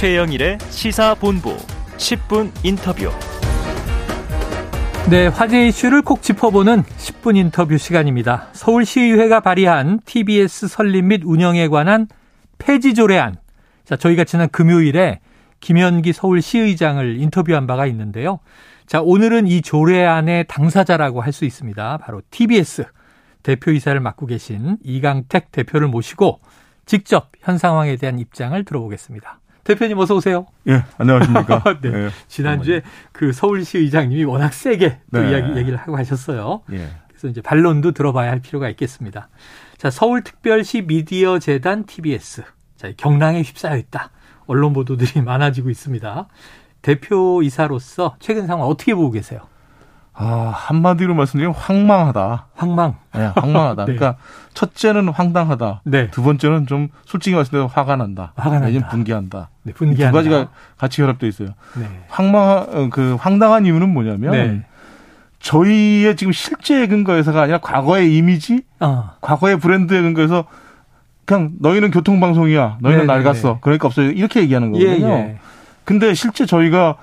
최영일의 시사본부 10분 인터뷰. 네, 화제 이슈를 콕 짚어보는 10분 인터뷰 시간입니다. 서울시의회가 발의한 TBS 설립 및 운영에 관한 폐지 조례안. 자, 저희가 지난 금요일에 김현기 서울시의장을 인터뷰한 바가 있는데요. 자, 오늘은 이 조례안의 당사자라고 할 수 있습니다. 바로 TBS 대표이사를 맡고 계신 이강택 대표를 모시고 직접 현 상황에 대한 입장을 들어보겠습니다. 대표님 어서 오세요. 예, 안녕하십니까. 네. 네. 지난주에 그 서울시 의장님이 워낙 세게 또 네. 이야기 얘기를 하고 가셨어요. 예. 그래서 이제 반론도 들어봐야 할 필요가 있겠습니다. 자, 서울특별시 미디어 재단 TBS. 자, 경랑에 휩싸여 있다. 언론 보도들이 많아지고 있습니다. 대표이사로서 최근 상황 어떻게 보고 계세요? 아, 한마디로 말씀드리면 황망하다. 황망. 네, 황망하다. 네. 그러니까 첫째는 황당하다. 네. 두 번째는 좀 솔직히 말씀드려 화가 난다. 화가 난다. 내년 분개한다. 네, 분개한다. 두 가지가 같이 결합되어 있어요. 네. 황망 어, 그 황당한 이유는 뭐냐면 네. 저희의 지금 실제 근거에서가 아니라 과거의 이미지, 어. 과거의 브랜드의 근거에서 그냥 너희는 교통방송이야. 너희는 네, 네 낡았어. 네. 그러니까 없어요. 이렇게 얘기하는 거거든요. 예, 예. 근데 실제 저희가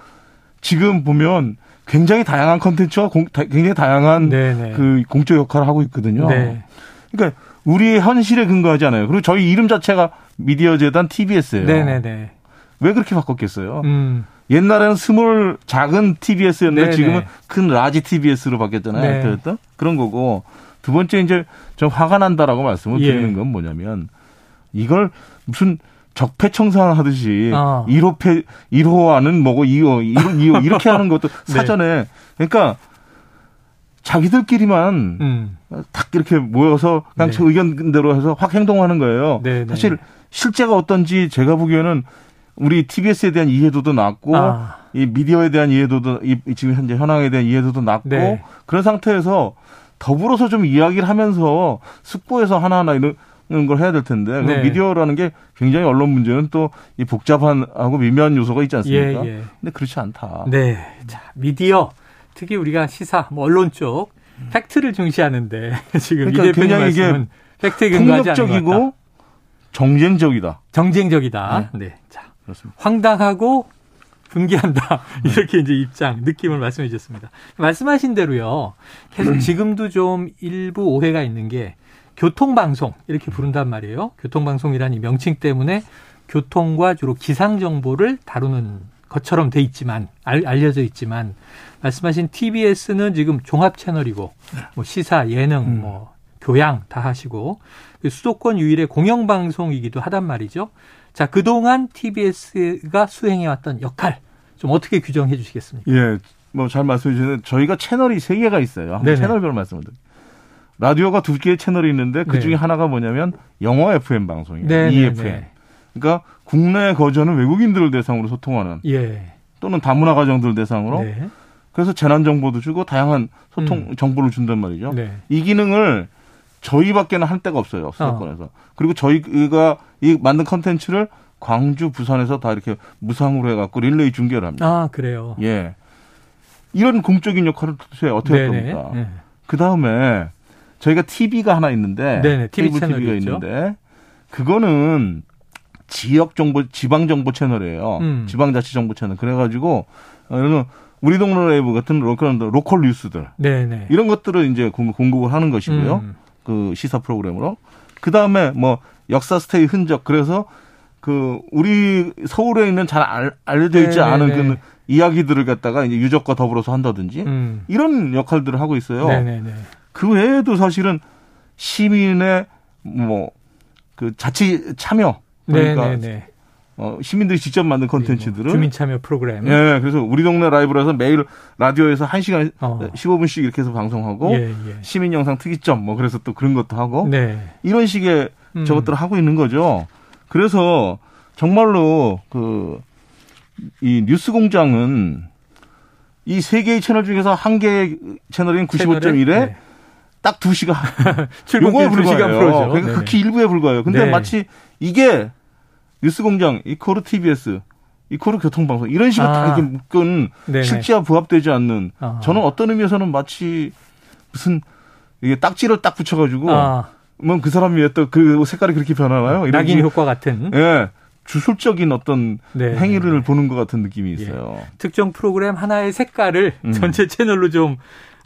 지금 보면 굉장히 다양한 컨텐츠와 공, 다, 굉장히 다양한 네네. 네. 그 공적 역할을 하고 있거든요. 네. 그러니까 우리의 현실에 근거하지 않아요. 그리고 저희 이름 자체가 미디어 재단 TBS예요. 네네네. 네, 왜 그렇게 바꿨겠어요? 음. 옛날에는 small 작은 TBS였는데 네네. 지금은 큰 large TBS로 바뀌었잖아요. 네. 그런 거고 두 번째 이제 좀 화가 난다라고 말씀을 예. 드리는 건 뭐냐면 이걸 무슨 적폐청산 하듯이 아. 1호 패 1호와는 뭐고 2호 1호 2호 이렇게 하는 것도 네. 사전에 그러니까 자기들끼리만 음. 딱 이렇게 모여서 그냥 네. 의견대로 해서 확 행동하는 거예요. 네, 네, 사실 실제가 어떤지 제가 보기에는 우리 TBS에 대한 이해도도 낮고 아. 이 미디어에 대한 이해도도 이 지금 현재 현황에 대한 이해도도 낮고 네. 그런 상태에서 더불어서 좀 이야기를 하면서 숙고해서 하나하나 이런 걸 해야 될 텐데 네. 미디어라는 게 굉장히 언론 문제는 또 이 복잡한 하고 미묘한 요소가 있지 않습니까? 예, 예. 근데 그렇지 않다. 네, 자 미디어 특히 우리가 시사, 뭐 언론 쪽 팩트를 중시하는데 지금 그러니까 이게 팩트에 근거하지 폭력적이고 정쟁적이다. 정쟁적이다. 네. 네. 자, 그렇습니다. 황당하고 분개한다. 네. 이렇게 이제 입장, 느낌을 말씀해 주셨습니다. 말씀하신 대로요. 계속 지금도 좀 일부 오해가 있는 게 교통방송 이렇게 부른단 말이에요. 교통방송이라는 이 명칭 때문에 교통과 주로 기상 정보를 다루는 것처럼 돼 있지만 알, 알려져 있지만 말씀하신 TBS는 지금 종합 채널이고 뭐 시사, 예능, 음. 뭐 교양 다 하시고 그 수도권 유일의 공영 방송이기도 하단 말이죠. 자, 그동안 TBS가 수행해 왔던 역할 좀 어떻게 규정해 주시겠습니까? 예, 뭐 잘 말씀해 주시는데 저희가 채널이 세 개가 있어요. 채널별로 말씀을 드릴게요. 라디오가 두 개의 채널이 있는데 그 중에 네. 하나가 뭐냐면 영어 FM 방송이에요. 네, EFM. 네, 그러니까 국내 거주하는 외국인들을 대상으로 소통하는 예. 또는 다문화 가정들 대상으로 네. 그래서 재난 정보도 주고 다양한 소통 음. 정보를 준단 말이죠. 네. 이 기능을 저희밖에는 할 데가 없어요. 수도권에서. 어. 그리고 저희가 이 만든 컨텐츠를 광주, 부산에서 다 이렇게 무상으로 해갖고 릴레이 중계를 합니다. 아 그래요. 예. 이런 공적인 역할을 도대체 어떻게 할 겁니까? 네. 그 다음에 저희가 TV가 하나 있는데 네네, TV 케이블 TV가 있죠. 있는데 그거는 지역 정보, 지방 정보 채널이에요. 음. 지방 자치 정보 채널. 그래 가지고 이런 우리 동네 라이브 같은 local local 뉴스들 네네. 이런 것들을 이제 공급을 하는 것이고요. 음. 그 시사 프로그램으로. 그 다음에 뭐 역사 스테이 흔적 그래서 그 우리 서울에 있는 잘 알, 알려져 있지 네네네. 않은 그 이야기들을 갖다가 이제 유족과 더불어서 한다든지 음. 이런 역할들을 하고 있어요. 네네네. 그 외에도 사실은 시민의 뭐 그 자치 참여 그러니까 네네네. 어, 시민들이 직접 만든 컨텐츠들은 뭐 주민 참여 프로그램. 예, 그래서 우리 동네 라이브라서 매일 라디오에서 1시간 어. 15분씩 이렇게 해서 방송하고 예, 예. 시민 영상 특이점 뭐 그래서 또 그런 것도 하고 네. 이런 식의 음. 저것들을 하고 있는 거죠. 그래서 정말로 그 이 뉴스 공장은 이 세 개의 채널 중에서 한 개의 채널인 95.1에 네. 딱 2시간. 요거에 불과해요. 그러니까 네네. 극히 일부에 불과해요. 근데 네. 마치 이게 뉴스공장, 이코르 TBS, 이코르 교통방송 이런 식으로 아. 다 이렇게 묶은 네네. 실제와 부합되지 않는 아. 저는 어떤 의미에서는 마치 무슨 이게 딱지를 딱 붙여가지고 아. 뭐그 사람 위에 또그 색깔이 그렇게 변하나요? 낙인 효과 같은. 예. 주술적인 어떤 네. 행위를 보는 것 같은 느낌이 예. 있어요. 예. 특정 프로그램 하나의 색깔을 음. 전체 채널로 좀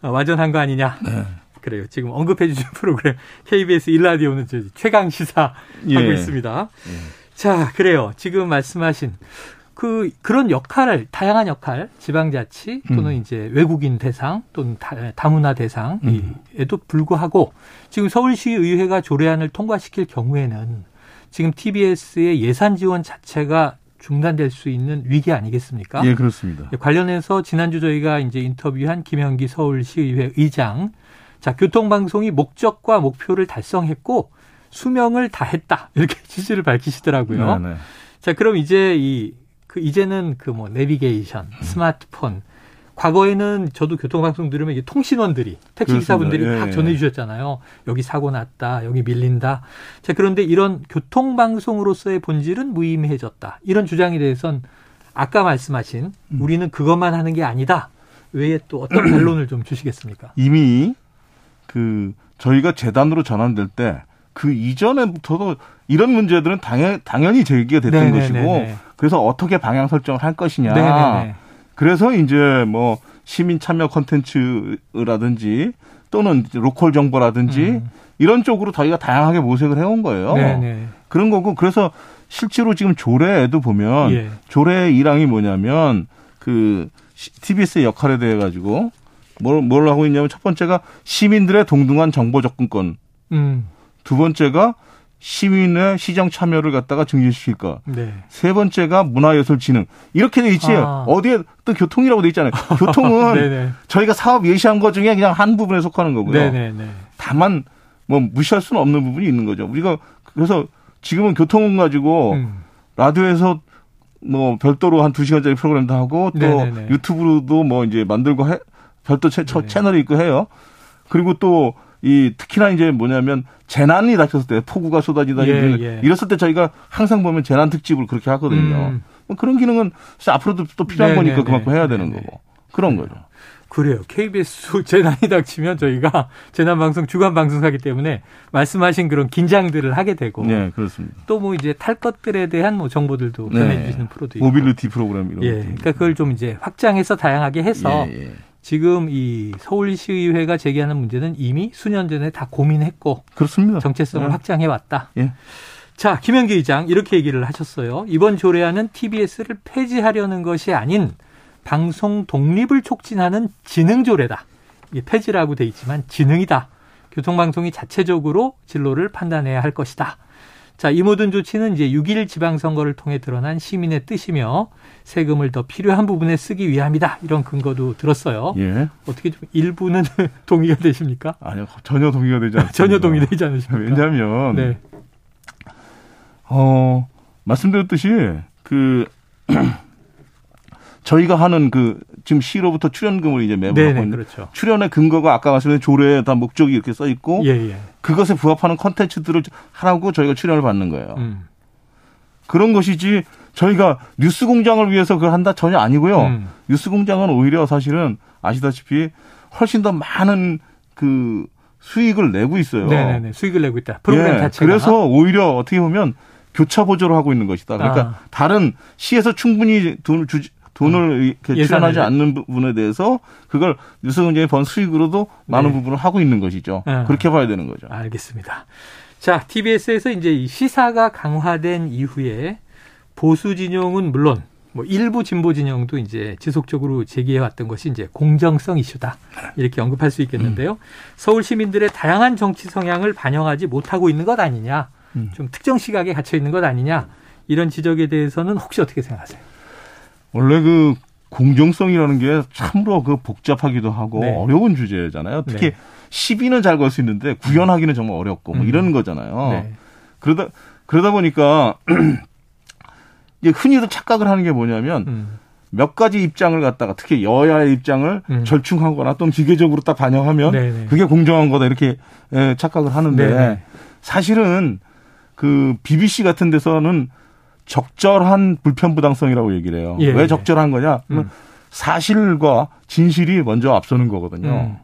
어, 완전한 거 아니냐. 네. 그래요. 지금 언급해 주신 프로그램 KBS 일라디오는 최강 시사 예. 하고 있습니다. 예. 자, 그래요. 지금 말씀하신 그 그런 역할을 다양한 역할 지방자치 또는 음. 이제 외국인 대상 또는 다, 문화 대상에도 음. 불구하고 지금 서울시 의회가 조례안을 통과시킬 경우에는 지금 TBS의 예산 지원 자체가 중단될 수 있는 위기 아니겠습니까? 예, 그렇습니다. 관련해서 지난주 저희가 이제 인터뷰한 김현기 서울시의회 의장 자, 교통방송이 목적과 목표를 달성했고 수명을 다했다. 이렇게 취지를 밝히시더라고요. 네네. 네. 자, 그럼 이제 이, 그, 이제는 그 뭐, 내비게이션, 스마트폰, 과거에는 저도 교통방송 들으면 이게 통신원들이 택시기사분들이 예, 막 예. 전해주셨잖아요. 여기 사고 났다, 여기 밀린다. 자 그런데 이런 교통방송으로서의 본질은 무의미해졌다. 이런 주장에 대해서는 아까 말씀하신 음. 우리는 그것만 하는 게 아니다. 외에 또 어떤 반론을 좀 주시겠습니까? 이미 그 저희가 재단으로 전환될 때 그 이전에부터도 이런 문제들은 당연, 당연히 제기가 됐던 네네네네. 것이고 그래서 어떻게 방향 설정을 할 것이냐. 네네네. 그래서 이제 뭐 시민 참여 콘텐츠라든지 또는 로컬 정보라든지 음. 이런 쪽으로 저희가 다양하게 모색을 해온 거예요. 네네. 그런 거고 그래서 실제로 지금 조례에도 보면 예. 조례의 일항이 뭐냐면 그 TBS의 역할에 대해 가지고 뭘, 뭘 하고 있냐면 첫 번째가 시민들의 동등한 정보 접근권. 음. 두 번째가 시민의 시정 참여를 갖다가 증진시킬까. 네. 세 번째가 문화예술 진흥. 이렇게 돼 있지. 아. 어디에 또 교통이라고 돼 있잖아요. 교통은 저희가 사업 예시한 것 중에 그냥 한 부분에 속하는 거고요. 네네네. 다만 뭐 무시할 수는 없는 부분이 있는 거죠. 우리가 그래서 지금은 교통 가지고 음. 라디오에서 뭐 별도로 한두 시간짜리 프로그램도 하고 또 네네네. 유튜브로도 뭐 이제 만들고 해, 별도 채, 네. 채널이 있고 해요. 그리고 또 이 특히나 이제 뭐냐면 재난이 닥쳤을 때 폭우가 쏟아지다 예, 예. 이랬을 때 저희가 항상 보면 재난 특집을 그렇게 하거든요. 음. 뭐 그런 기능은 앞으로도 또 필요한 네, 거니까 네, 그만큼 네. 해야 되는 거고 그런 거죠. 그래요. KBS 재난이 닥치면 저희가 재난 방송 주간 방송하기 때문에 말씀하신 그런 긴장들을 하게 되고. 네, 그렇습니다. 또 뭐 이제 탈 것들에 대한 뭐 정보들도 네. 전해주시는 프로도 있고. 모빌리티 프로그램 이런. 예, 그러니까 그걸 좀 이제 확장해서 다양하게 해서 예, 예. 지금 이 서울시의회가 제기하는 문제는 이미 수년 전에 다 고민했고 그렇습니다. 정체성을 네. 확장해 왔다. 예. 자, 김현기 의장 이렇게 얘기를 하셨어요. 이번 조례안은 TBS를 폐지하려는 것이 아닌 방송 독립을 촉진하는 지능 조례다. 이게 폐지라고 돼 있지만 지능이다. 교통방송이 자체적으로 진로를 판단해야 할 것이다. 자, 이 모든 조치는 이제 6일 지방선거를 통해 드러난 시민의 뜻이며 세금을 더 필요한 부분에 쓰기 위함이다. 이런 근거도 들었어요. 예. 어떻게 좀 일부는 동의가 되십니까? 아니요, 전혀 동의가 되지 않습니다. 전혀 동의되지 않으십니까? 왜냐하면 네. 어, 말씀드렸듯이 그 저희가 하는 그 지금 시로부터 출연금을 이제 매번 하고 그렇죠. 출연의 근거가 아까 말씀드린 조례에 다 목적이 이렇게 써 있고 예, 예. 그것에 부합하는 컨텐츠들을 하라고 저희가 출연을 받는 거예요. 음. 그런 것이지 저희가 뉴스 공장을 위해서 그걸 한다 전혀 아니고요. 음. 뉴스 공장은 오히려 사실은 아시다시피 훨씬 더 많은 그 수익을 내고 있어요. 네네네. 수익을 내고 있다. 프로그램 예, 자체가. 그래서 오히려 어떻게 보면 교차 보조를 하고 있는 것이다. 그러니까 아. 다른 시에서 충분히 돈을 주지 돈을 음. 이렇게 출연하지 않는 부분에 대해서 그걸 뉴스공장이 번 수익으로도 많은 네. 부분을 하고 있는 것이죠. 네. 그렇게 봐야 되는 거죠. 알겠습니다. 자, TBS에서 이제 시사가 강화된 이후에 보수 진영은 물론 뭐 일부 진보 진영도 이제 지속적으로 제기해 왔던 것이 이제 공정성 이슈다. 이렇게 언급할 수 있겠는데요. 음. 서울 시민들의 다양한 정치 성향을 반영하지 못하고 있는 것 아니냐. 음. 좀 특정 시각에 갇혀 있는 것 아니냐. 이런 지적에 대해서는 혹시 어떻게 생각하세요? 원래 그 공정성이라는 게 참으로 그 복잡하기도 하고 네. 어려운 주제잖아요. 특히 네. 시비는 잘 걸 수 있는데 구현하기는 정말 어렵고 뭐 음. 이런 거잖아요. 네. 그러다 그러다 보니까 이제 흔히도 착각을 하는 게 뭐냐면 음. 몇 가지 입장을 갖다가 특히 여야의 입장을 음. 절충하거나 또는 기계적으로 딱 반영하면 네네. 네. 그게 공정한 거다 이렇게 예, 착각을 하는데 네네. 네. 사실은 그 BBC 같은 데서는 적절한 불편부당성이라고 얘기를 해요. 예. 왜 적절한 거냐? 음. 사실과 진실이 먼저 앞서는 거거든요. 음.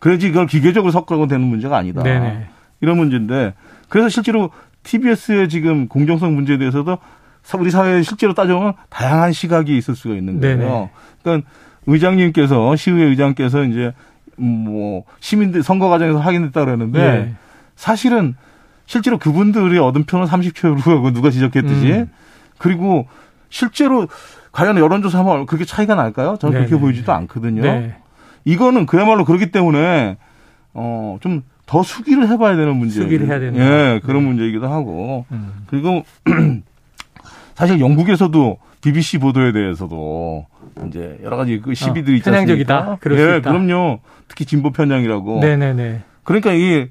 그래야지 이걸 기계적으로 섞어도 되는 문제가 아니다. 네네. 이런 문제인데 그래서 실제로 TBS의 지금 공정성 문제에 대해서도 우리 사회에 실제로 따져보면 다양한 시각이 있을 수가 있는 거예요. 네네. 그러니까 의장님께서 시의회 의장께서 이제 뭐 시민들 선거 과정에서 확인했다 그러는데 예. 사실은 실제로 그분들이 얻은 표는 30표로 누가 지적했듯이 음. 그리고 실제로 과연 여론조사 하면 그렇게 차이가 날까요? 저는 네네. 그렇게 보이지도 않거든요. 네. 이거는 그야말로 그렇기 때문에 어 좀 더 수기를 해봐야 되는 문제. 수기를 해야 되는. 예, 그런 네. 문제이기도 하고 음. 그리고 사실 영국에서도 BBC 보도에 대해서도 이제 여러 가지 그 시비들이 어, 있지 않습니까? 그럴 예, 그럼요. 특히 진보 편향이라고. 네네네. 그러니까 이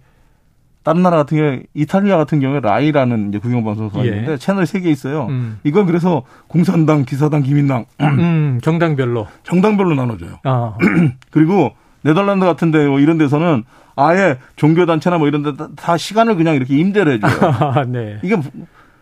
다른 나라 같은 경우에 이탈리아 같은 경우에 라이라는 이제 국영 방송사가 예. 있는데 채널 세개 있어요. 음. 이건 그래서 공산당, 기사당, 기민당 음, 정당별로 정당별로 나눠져요. 아. 그리고 네덜란드 같은데 뭐 이런 데서는 아예 종교 단체나 뭐 이런 데 다 시간을 그냥 이렇게 임대를 해 줘요. 네. 이게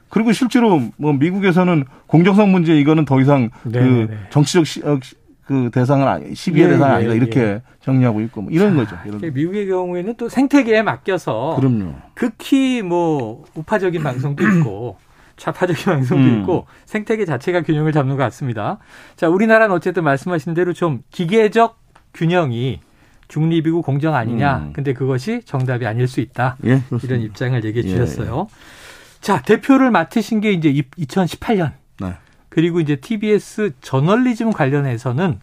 그리고 실제로 뭐 미국에서는 공정성 문제 이거는 더 이상 네네네. 그 네, 네. 정치적 시, 어, 그 대상은 아니, 시비의 예, 대상이 예, 아니다 이렇게 예. 정리하고 있고 뭐 이런 자, 거죠. 이런 미국의 경우에는 또 생태계에 맡겨서 그럼요. 극히 뭐 우파적인 방송도 있고 좌파적인 방송도 음. 있고 생태계 자체가 균형을 잡는 것 같습니다. 자, 우리나라는 어쨌든 말씀하신 대로 좀 기계적 균형이 중립이고 공정 아니냐. 음. 근데 그것이 정답이 아닐 수 있다. 예, 이런 입장을 얘기해 주셨어요. 자, 대표를 맡으신 게 이제 2018년. 네. 그리고 이제 TBS 저널리즘 관련해서는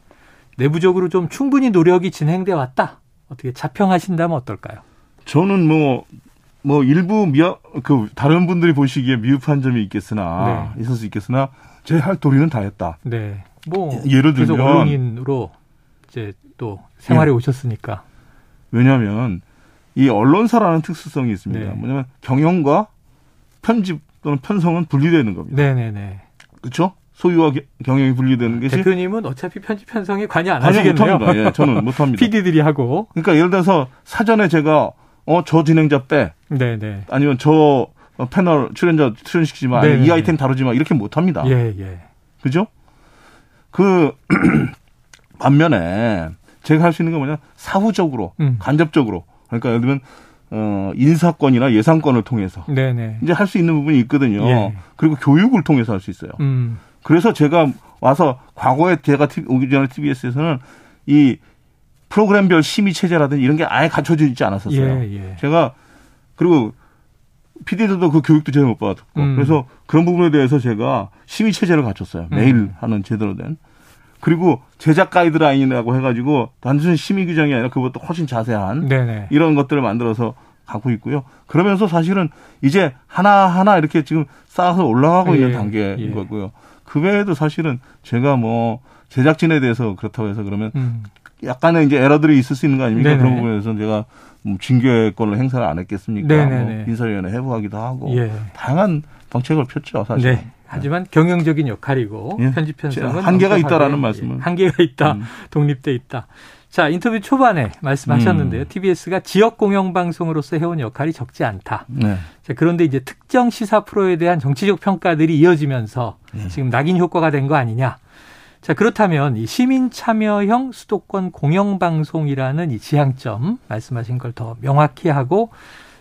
내부적으로 좀 충분히 노력이 진행돼 왔다. 어떻게 자평하신다면 어떨까요? 저는 뭐, 뭐 일부 미아, 그 다른 분들이 보시기에 미흡한 점이 있겠으나 네. 있을 수 있겠으나 제 할 도리는 다 했다. 네. 뭐 예를 들면 언론인으로 이제 또 생활해 네. 오셨으니까. 왜냐하면 이 언론사라는 특수성이 있습니다. 네. 뭐냐면 경영과 편집 또는 편성은 분리되는 겁니다. 네네네. 그렇죠? 소유와 경영이 분리되는 것이 대표님은 어차피 편집 편성에 관여 안 하시겠네요. 못합니다. 예, 저는 못합니다. PD들이 하고. 그러니까 예를 들어서 사전에 제가 어 저 진행자 빼, 네네. 아니면 저 패널 출연자 출연시키지 마, 네네. 이 아이템 다루지 마 이렇게 못합니다. 예, 예. 그죠? 그 반면에 제가 할 수 있는 건 뭐냐 사후적으로 음. 간접적으로 그러니까 예를 들면 어, 인사권이나 예산권을 통해서 네네. 이제 할 수 있는 부분이 있거든요. 예. 그리고 교육을 통해서 할 수 있어요. 음. 그래서 제가 와서 과거에 제가 오기 전에 TBS에서는 이 프로그램별 심의 체제라든지 이런 게 아예 갖춰져 있지 않았었어요. 예, 예. 제가 그리고 PD들도 그 교육도 제대로 못 받았고 음. 그래서 그런 부분에 대해서 제가 심의 체제를 갖췄어요. 매일 음. 하는 제대로 된. 그리고 제작 가이드라인이라고 해가지고 단순히 심의 규정이 아니라 그것도 훨씬 자세한 네네. 이런 것들을 만들어서 갖고 있고요. 그러면서 사실은 이제 하나 하나 이렇게 지금 쌓아서 올라가고 예, 있는 단계인 예. 거고요. 그 외에도 사실은 제가 뭐 제작진에 대해서 그렇다고 해서 그러면 음. 약간의 이제 에러들이 있을 수 있는 거 아닙니까? 네네. 그런 부분에서 제가 뭐 징계권을 행사를 안 했겠습니까? 뭐 인사위원회 해부하기도 하고 예. 다양한 정책을 폈죠, 사실. 네. 하지만 경영적인 역할이고 예. 편집 편성은 한계가 있다라는 말씀은 예, 한계가 있다. 음. 독립돼 있다. 자, 인터뷰 초반에 말씀하셨는데요. 음. TBS가 지역 공영 방송으로서 해온 역할이 적지 않다. 네. 자, 그런데 이제 특정 시사 프로에 대한 정치적 평가들이 이어지면서 네. 지금 낙인 효과가 된 거 아니냐. 자, 그렇다면 이 시민 참여형 수도권 공영 방송이라는 이 지향점 말씀하신 걸 더 명확히 하고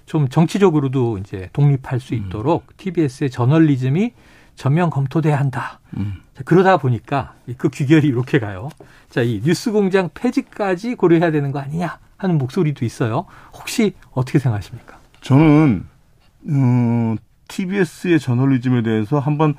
좀 정치적으로도 이제 독립할 수 음. 있도록 음. TBS의 저널리즘이 전면 검토돼야 한다. 음. 자, 그러다 보니까 그 귀결이 이렇게 가요. 자, 이 뉴스 공장 폐지까지 고려해야 되는 거 아니냐 하는 목소리도 있어요. 혹시 어떻게 생각하십니까? 저는 어, TBS의 저널리즘에 대해서 한번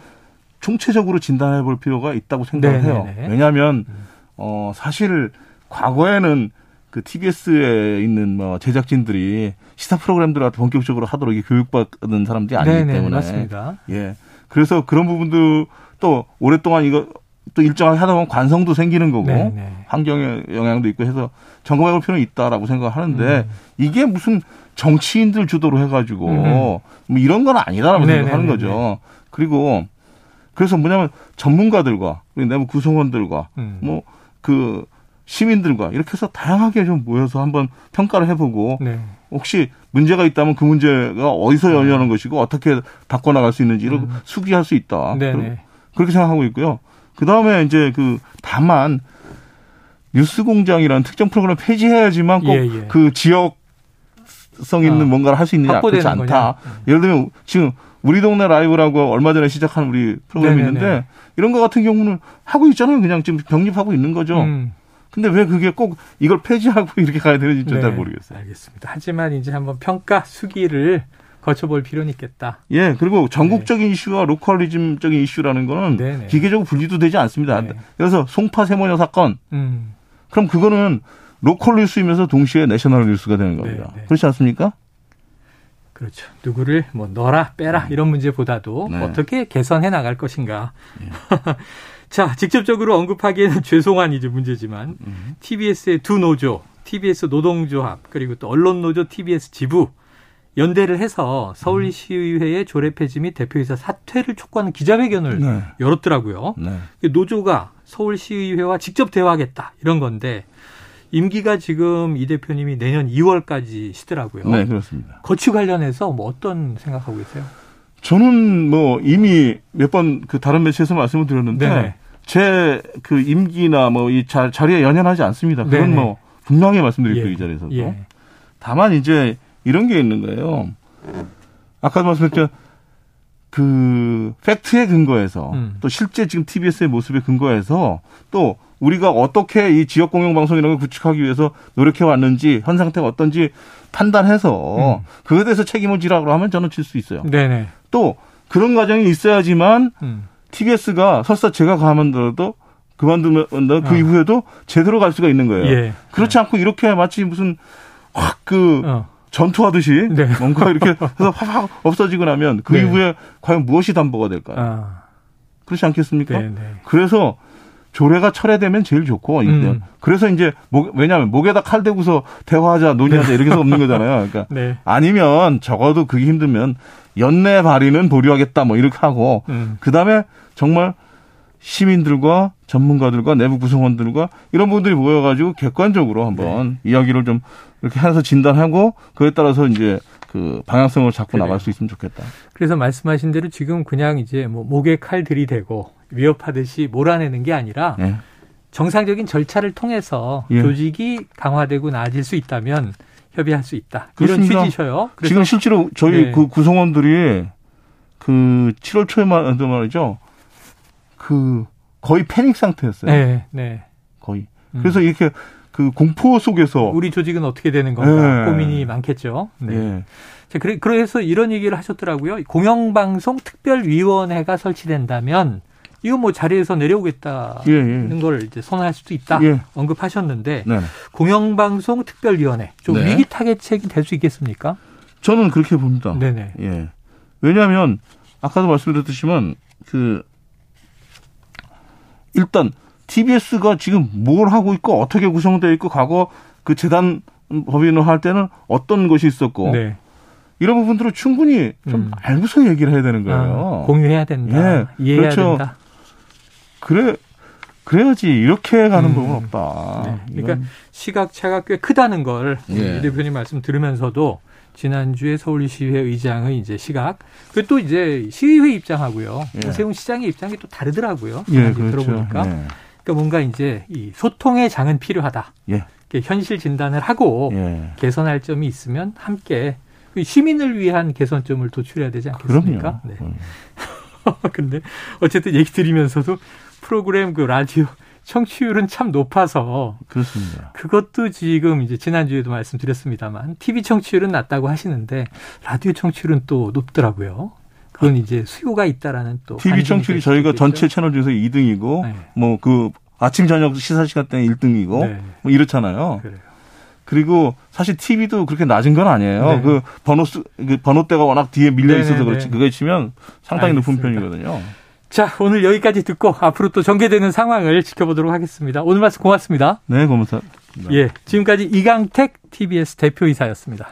총체적으로 진단해 볼 필요가 있다고 생각을. 해요. 왜냐하면 음. 어, 사실 과거에는 그 TBS에 있는 뭐 제작진들이 시사 프로그램들을 본격적으로 하도록 교육받는 사람들이 아니기 네네, 때문에 맞습니다. 예. 그래서 그런 부분도 또 오랫동안 이거 또 일정하게 하다 보면 관성도 생기는 거고 네네. 네. 환경에 영향도 있고 해서 점검해 볼 필요는 있다라고 생각하는데 음. 이게 무슨 정치인들 주도로 해가지고 음. 뭐 이런 건 아니다라고 네네네네. 생각하는 거죠. 그리고 그래서 뭐냐면 전문가들과 내부 구성원들과 음. 뭐그 시민들과 이렇게 해서 다양하게 좀 모여서 한번 평가를 해보고 네. 혹시 문제가 있다면 그 문제가 어디서 열려는 것이고 어떻게 바꿔나갈 수 있는지를 음. 수기할 수 있다. 네네. 그렇게 생각하고 있고요. 그 다음에 이제 그 다만 뉴스 공장이라는 특정 프로그램 폐지해야지만 꼭그 예, 예. 지역 성 있는 어. 뭔가를 할 수 있느냐 그렇지 않다. 거냐? 음. 예를 들면 지금 우리 동네 라이브라고 얼마 전에 시작한 우리 프로그램이 네네네. 있는데 이런 거 같은 경우는 하고 있잖아요. 그냥 지금 병립하고 있는 거죠. 음. 근데 왜 그게 꼭 이걸 폐지하고 이렇게 가야 되는지 네, 잘 모르겠어요. 알겠습니다. 하지만 이제 한번 평가 수기를 거쳐볼 필요는 있겠다. 예, 그리고 전국적인 네. 이슈와 로컬리즘적인 이슈라는 거는 네네. 기계적으로 분리도 되지 않습니다. 네. 그래서 송파 세모녀 사건. 음. 그럼 그거는 local 뉴스이면서 동시에 national 뉴스가 되는 겁니다. 네네. 그렇지 않습니까? 그렇죠. 누구를 뭐 넣어라 빼라 이런 문제보다도 네. 어떻게 개선해 나갈 것인가. 네. 자, 직접적으로 언급하기에는 죄송한 이제 문제지만 음. TBS의 두 노조, TBS 노동조합 그리고 또 언론노조 TBS 지부 연대를 해서 서울시의회의 조례 폐지 및 대표이사 사퇴를 촉구하는 기자회견을 네. 열었더라고요. 네. 노조가 서울시의회와 직접 대화하겠다 이런 건데 임기가 지금 이 대표님이 내년 2월까지 시더라고요. 네, 그렇습니다. 거치 관련해서 뭐 어떤 생각하고 계세요? 저는 뭐 이미 몇 번 그 다른 매체에서 말씀을 드렸는데 제 그 임기나 뭐 이 자리에 연연하지 않습니다. 그건 네네. 뭐 분명히 말씀드릴게요 예. 이 자리에서도. 예. 다만 이제 이런 게 있는 거예요. 아까도 말씀드렸죠. 그 팩트에 근거해서 음. 또 실제 지금 TBS의 모습에 근거해서 또 우리가 어떻게 이 지역 공영 방송 이런 걸 구축하기 위해서 노력해 왔는지 현 상태가 어떤지 판단해서 음. 그에 대해서 책임을 지라고 하면 저는 질 수 있어요. 네네. 또 그런 과정이 있어야지만 음. TBS가 설사 제가 가만더라도 그만두면 그 어. 이후에도 제대로 갈 수가 있는 거예요. 예. 그렇지 않고 이렇게 마치 무슨 확그 어. 전투하듯이 네. 뭔가 이렇게 해서 확 없어지고 나면 그 네. 이후에 과연 무엇이 담보가 될까요? 아. 그렇지 않겠습니까? 네, 네. 그래서 조례가 철회되면 제일 좋고 음. 그래서 이제 목, 왜냐하면 목에다 칼 대고서 대화하자 논의하자 이렇게 해서 없는 거잖아요. 그러니까 네. 아니면 적어도 그게 힘들면 연내 발의는 보류하겠다 뭐 이렇게 하고 음. 그다음에 정말 시민들과 전문가들과 내부 구성원들과 이런 분들이 모여가지고 객관적으로 한번 네. 이야기를 좀 이렇게 해서 진단하고 그에 따라서 이제 그 방향성을 잡고 그래. 나갈 수 있으면 좋겠다. 그래서 말씀하신 대로 지금 그냥 이제 뭐 목에 칼 들이 대고 위협하듯이 몰아내는 게 아니라 네. 정상적인 절차를 통해서 예. 조직이 강화되고 나아질 수 있다면 협의할 수 있다. 그렇습니다. 이런 취지셔요. 지금 실제로 저희 네. 그 구성원들이 그 7월 초에만 말이죠. 그 거의 패닉 상태였어요. 네, 네. 거의. 음. 그래서 이렇게 그 공포 속에서 우리 조직은 어떻게 되는 건가 네. 고민이 많겠죠. 네. 네. 자, 그래, 그래서 이런 얘기를 하셨더라고요. 공영방송 특별위원회가 설치된다면 이거 뭐 자리에서 내려오겠다는 예, 예. 걸 이제 선언할 수도 있다 예. 언급하셨는데 네. 공영방송 특별위원회 좀 네. 위기 타겟책이 될 수 있겠습니까? 저는 그렇게 봅니다. 네네. 예. 왜냐하면 아까도 말씀드렸듯이만 그 일단 TBS가 지금 뭘 하고 있고 어떻게 구성되어 있고 과거 그 재단 법인을 할 때는 어떤 것이 있었고 네. 이런 부분들을 충분히 좀 음. 알고서 얘기를 해야 되는 거예요. 아, 공유해야 된다. 예. 이해해야 그렇죠. 된다. 그래 그래야지 이렇게 가는 음. 법은 없다. 네. 그러니까 시각 차가 꽤 크다는 걸 예. 이 대표님 말씀 들으면서도 지난주에 서울시의회 의장의 이제 시각 그리고 또 이제 시의회 입장하고요 예. 세운 시장의 입장이 또 다르더라고요. 예, 그렇죠. 들어보니까 예. 그러니까 뭔가 이제 이 소통의 장은 필요하다. 예. 현실 진단을 하고 예. 개선할 점이 있으면 함께 시민을 위한 개선점을 도출해야 되지 않겠습니까? 그럼요. 네. 음. 근데 어쨌든 얘기 드리면서도 프로그램 그 라디오 청취율은 참 높아서 그렇습니다. 그것도 지금 이제 지난주에도 말씀드렸습니다만 TV 청취율은 낮다고 하시는데 라디오 청취율은 또 높더라고요. 그건 이제 수요가 있다라는 또 TV 청취율이 저희가 전체 채널 중에서 2등이고 네. 뭐그 아침 저녁 시사 시간 때는 1등이고 네. 뭐 이렇잖아요. 그래요. 그리고 사실 TV도 그렇게 낮은 건 아니에요. 네. 그 번호 수, 그 번호대가 워낙 뒤에 밀려 네, 있어서 네, 그렇지. 네. 그거에 치면 상당히 알겠습니다. 높은 편이거든요. 자, 오늘 여기까지 듣고 앞으로 또 전개되는 상황을 지켜보도록 하겠습니다. 오늘 말씀 고맙습니다. 네, 고맙습니다. 예, 지금까지 이강택 TBS 대표이사였습니다.